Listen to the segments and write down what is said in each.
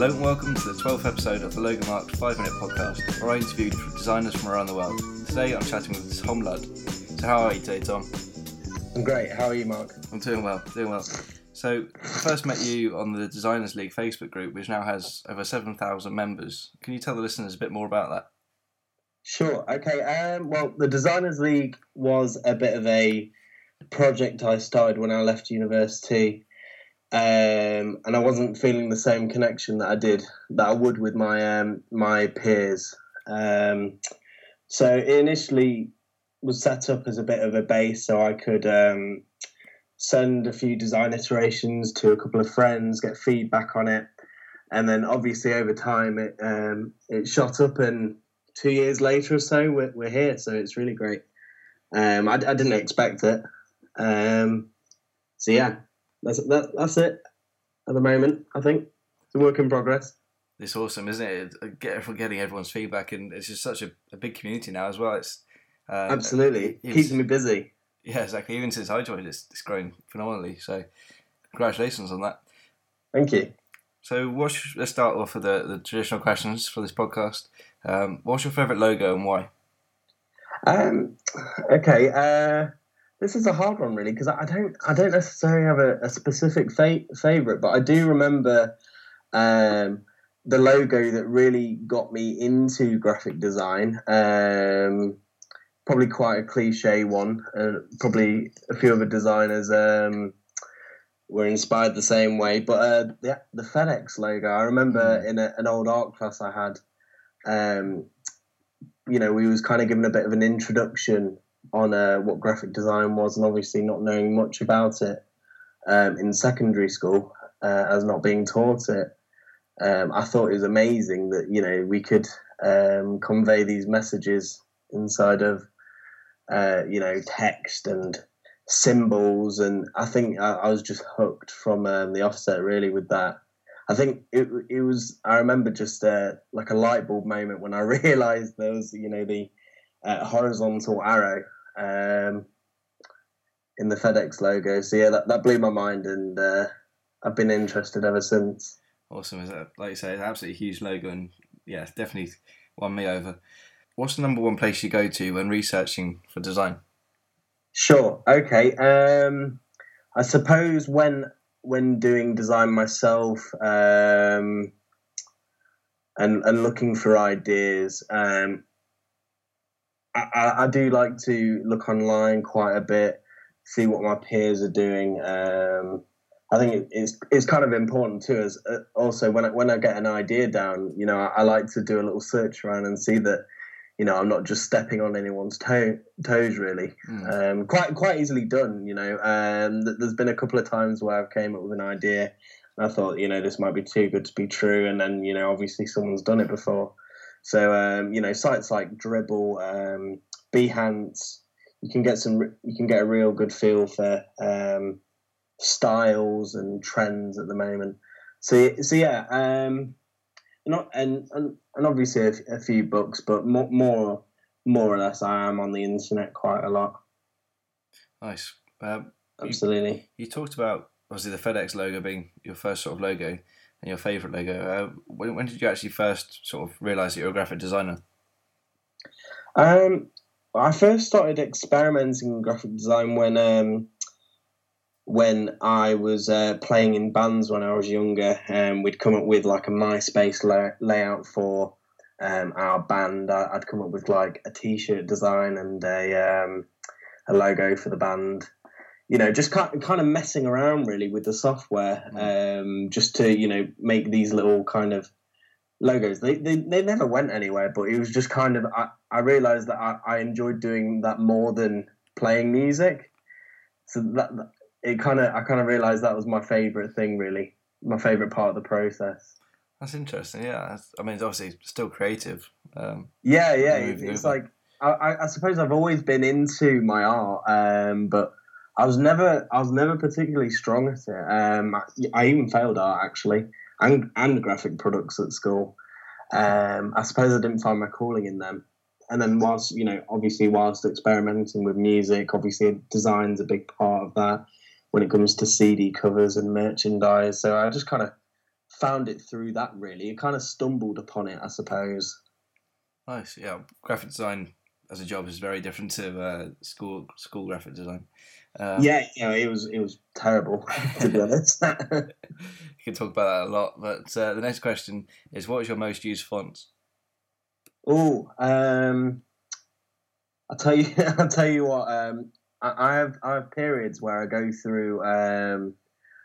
Hello and welcome to the 12th episode of the Logo Marked 5 Minute Podcast, where I interviewed designers from around the world. Today I'm chatting with Tom Ludd. So, how are you today, Tom? I'm great. How are you, Mark? I'm doing well, doing well. So, I first met you on the Designers League Facebook group, which now has over 7,000 members. Can you tell the listeners a bit more about that? Sure. Okay. Um, well, the Designers League was a bit of a project I started when I left university um, and I wasn't feeling the same connection that I did that I would with my um, my peers. Um, so it initially was set up as a bit of a base, so I could um, send a few design iterations to a couple of friends, get feedback on it, and then obviously over time it um, it shot up, and two years later or so we're, we're here. So it's really great. Um, I, I didn't expect it. so yeah that's that, that's it at the moment. I think it's a work in progress. It's awesome, isn't it? Get, getting everyone's feedback, and it's just such a, a big community now as well. It's uh, absolutely it, keeps me busy. Yeah, exactly. Even since I joined, it's, it's grown phenomenally. So, congratulations on that. Thank you. So, what's, let's start off with the, the traditional questions for this podcast. Um, what's your favourite logo and why? Um, okay. Uh, this is a hard one, really, because I don't I don't necessarily have a, a specific fa- favorite, but I do remember um, the logo that really got me into graphic design. Um, probably quite a cliche one. Uh, probably a few other designers um, were inspired the same way. But uh, the, the FedEx logo, I remember mm. in a, an old art class I had, um, you know, we was kind of given a bit of an introduction on uh, what graphic design was, and obviously not knowing much about it um, in secondary school uh, as not being taught it. Um, I thought it was amazing that you know we could um, convey these messages inside of uh, you know text and symbols, and I think I, I was just hooked from um, the offset really with that. I think it it was. I remember just uh, like a light bulb moment when I realised there was you know the uh, horizontal arrow um, in the FedEx logo. So yeah, that, that blew my mind, and uh, I've been interested ever since. Awesome, is that like you say, it's absolutely huge logo, and yeah, definitely won me over. What's the number one place you go to when researching for design? Sure. Okay. Um, I suppose when when doing design myself um, and and looking for ideas, um, I, I, do like to look online quite a bit, see what my peers are doing. Um, I think it's it's kind of important too. As uh, also when I, when I get an idea down, you know, I, I, like to do a little search around and see that, you know, I'm not just stepping on anyone's toe, toes. Really, mm. um, quite quite easily done. You know, um, there's been a couple of times where I've came up with an idea, and I thought, you know, this might be too good to be true, and then you know, obviously someone's done it before. So um, you know, sites like Dribbble, um, Behance, you can get some, you can get a real good feel for um, styles and trends at the moment. So so yeah, um, not and and, and obviously a, a few books, but more, more more or less, I am on the internet quite a lot. Nice. Um, Absolutely. You, you, talked about obviously the FedEx logo being your first sort of logo and your favourite logo. Uh, when, when, did you actually first sort of realise that you're a graphic designer? Um, I first started experimenting in graphic design when um, when I was uh, playing in bands when I was younger. Um, we'd come up with like a MySpace lay- layout for um, our band. I- would come up with like a T-shirt design and a um, a logo for the band you know, just kind of messing around really with the software, mm. um, just to you know make these little kind of logos. They, they they never went anywhere, but it was just kind of I, I realized that I, I enjoyed doing that more than playing music. So that it kind of I kind of realized that was my favorite thing, really, my favorite part of the process. That's interesting. Yeah, I mean, it's obviously still creative. Um, yeah, yeah. It's, like I, I suppose I've always been into my art, um, but I was never I was never particularly strong at it. Um, I, I, even failed art actually, and and graphic products at school. Um, I suppose I didn't find my calling in them. And then whilst you know, obviously, whilst experimenting with music, obviously design's a big part of that when it comes to CD covers and merchandise. So I just kind of found it through that. Really, I kind of stumbled upon it, I suppose. Nice. Yeah, graphic design as a job is very different to uh, school school graphic design. Um, yeah, you know, it was it was terrible to be honest. you can talk about that a lot, but uh, the next question is: What is your most used font? Oh, um, I'll tell you. I'll tell you what. Um, I, I, have I have periods where I go through. Um,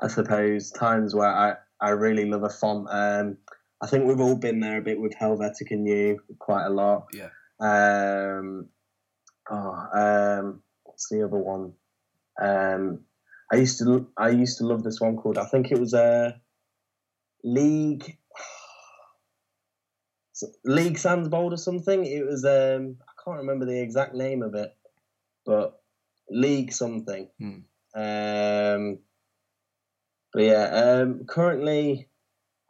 I suppose times where I I really love a font. Um, I think we've all been there a bit with Helvetica Neue quite a lot. Yeah. Um, oh, um, what's the other one? Um, I used to I used to love this one called I think it was a uh, League League Sans Bold or something. It was um I can't remember the exact name of it, but League something. Hmm. Um, but yeah, um, currently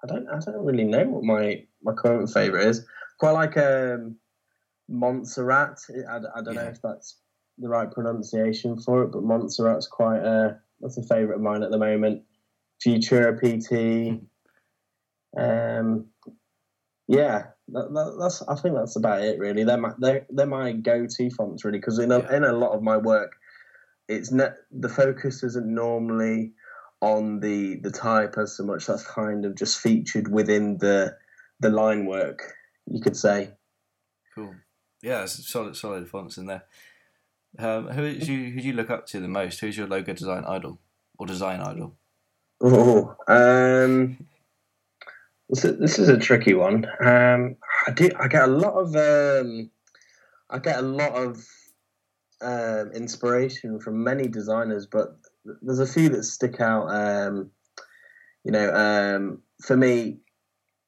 I don't I don't really know what my my current favorite is. Quite like um, Montserrat. I, I don't yeah. know if that's the right pronunciation for it, but Montserrat's quite a that's a favourite of mine at the moment. Futura PT. Um, yeah, that, that, that's I think that's about it really. They're my they're, they're my go-to fonts really because in a, yeah. in a lot of my work, it's ne- the focus isn't normally on the the type as so much. That's kind of just featured within the the line work, you could say. Cool. Yeah, solid solid fonts in there. Um, who do you who do you look up to the most? Who's your logo design idol or design idol? Oh, um, this is, this is a tricky one. Um, I do. I get a lot of. Um, I get a lot of um, inspiration from many designers, but there's a few that stick out. Um, you know, um, for me,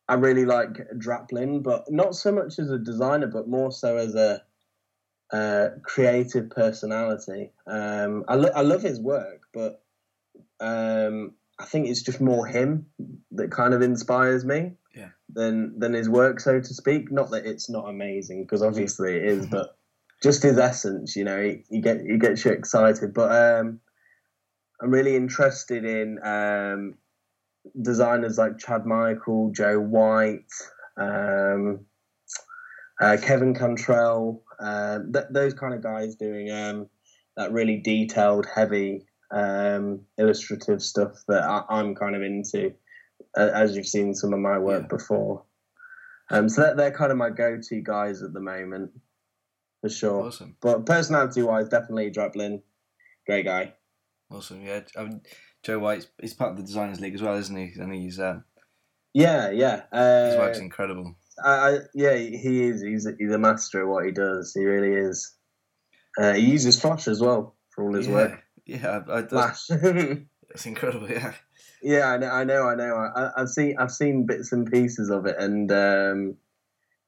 I really like Draplin, but not so much as a designer, but more so as a uh, creative personality. Um, I, lo- I love his work, but um, I think it's just more him that kind of inspires me yeah. than than his work, so to speak. Not that it's not amazing, because obviously it is, but just his essence, you know, you get you gets you excited. But um, I'm really interested in um, designers like Chad Michael, Joe White, um, uh, Kevin Cantrell, uh, th- those kind of guys doing um, that really detailed, heavy, um, illustrative stuff that I- am kind of into, uh, as you've seen some of my work yeah. before. Um, so that, they're kind of my go-to guys at the moment, for sure. Awesome. But personality-wise, definitely Draplin, great guy. Awesome. Yeah, I mean, Joe White, he's part of the Designers League as well, isn't he? And he's um, yeah, yeah. Uh, his work's incredible. I, I, yeah, he is. He's a, he's a master at what he does. He really is. Uh, he uses Flash as well for all his yeah, work. Yeah, I, I Flash. it's incredible. Yeah. Yeah, I know. I know. I know. I, have seen. I've seen bits and pieces of it, and um,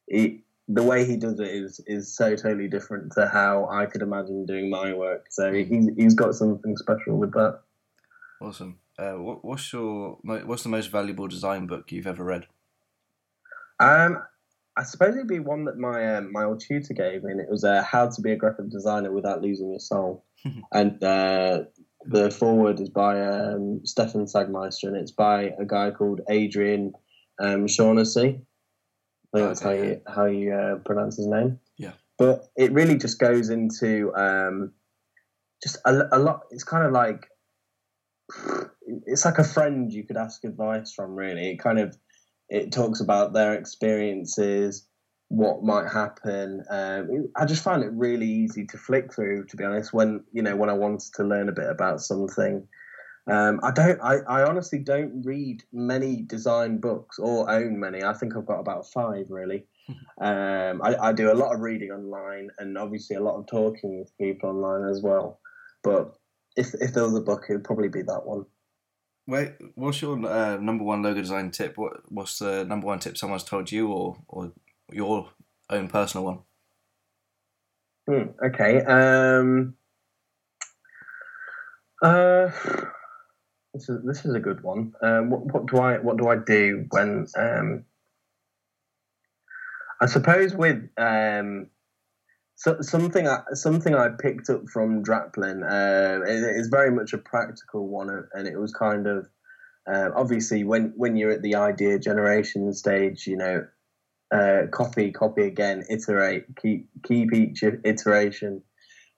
he, the way he does it is is so totally different to how I could imagine doing my work. So he's he's got something special with that. Awesome. Uh, what, what's your what's the most valuable design book you've ever read? Um, I suppose it'd be one that my um, my old tutor gave me, and it was uh, "How to Be a Graphic Designer Without Losing Your Soul." and uh, the forward is by um, Stefan Sagmeister, and it's by a guy called Adrian um, Shaughnessy. I think that's how you how you uh, pronounce his name. Yeah. But it really just goes into um, just a, a lot. It's kind of like it's like a friend you could ask advice from. Really, it kind of it talks about their experiences, what might happen. Um, I just found it really easy to flick through, to be honest. When you know when I wanted to learn a bit about something, um, I don't. I, I honestly don't read many design books or own many. I think I've got about five really. um, I, I do a lot of reading online and obviously a lot of talking with people online as well. But if if there was a book, it'd probably be that one. Wait, what's your uh, number one logo design tip? What what's the number one tip someone's told you, or or your own personal one? Hmm, okay. Um, uh, this is this is a good one. Um, what, what do I what do I do when um, I suppose with um, so, something I, something I picked up from Draplin uh, is very much a practical one, and it was kind of uh, obviously when when you're at the idea generation stage, you know, uh, copy, copy again, iterate, keep keep each iteration,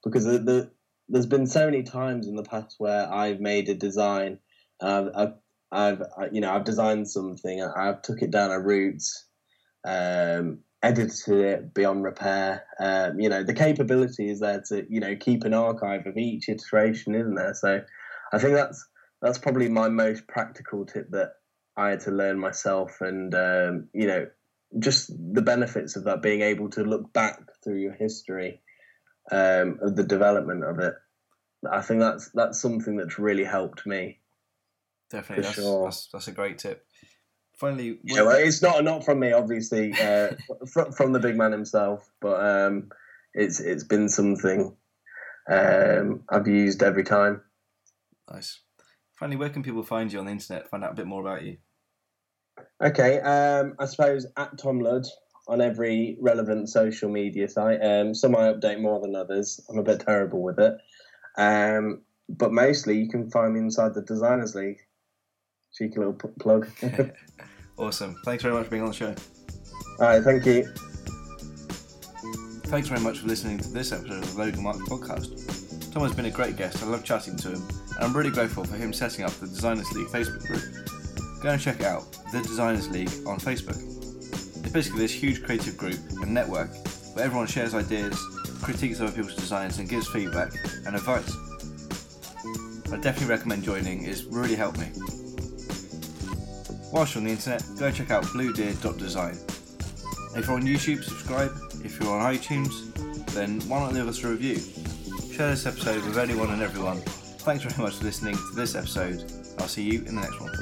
because the, the, there's been so many times in the past where I've made a design, I've I've you know I've designed something, I've took it down a route, um, edited it beyond repair. Um, you know the capability is there to you know keep an archive of each iteration, isn't there? So I think that's that's probably my most practical tip that I had to learn myself, and um, you know, just the benefits of that being able to look back through your history um, of the development of it. I think that's that's something that's really helped me. Definitely, that's, sure. that's, that's a great tip. Finally, yeah, well, it's not not from me, obviously, uh, from, from the big man himself, but um, it's it's been something um, I've used every time. Nice. Finally, where can people find you on the internet? Find out a bit more about you. Okay, um, I suppose at Tom Ludd on every relevant social media site. Um, some I update more than others. I'm a bit terrible with it, um, but mostly you can find me inside the Designers League. Cheeky little p- plug. awesome. Thanks very much for being on the show. All right, thank you. Thanks very much for listening to this episode of the Logan Mark podcast. Tom has been a great guest. I love chatting to him and I'm really grateful for him setting up the Designers League Facebook group. Go and check out the Designers League on Facebook. It's basically this huge creative group and network where everyone shares ideas, critiques other people's designs, and gives feedback and advice. I definitely recommend joining, it's really helped me. Whilst you're on the internet, go check out bluedeer.design. If you're on YouTube, subscribe. If you're on iTunes, then why not leave us a review? Share this episode with anyone and everyone Thanks very much for listening to this episode. I'll see you in the next one.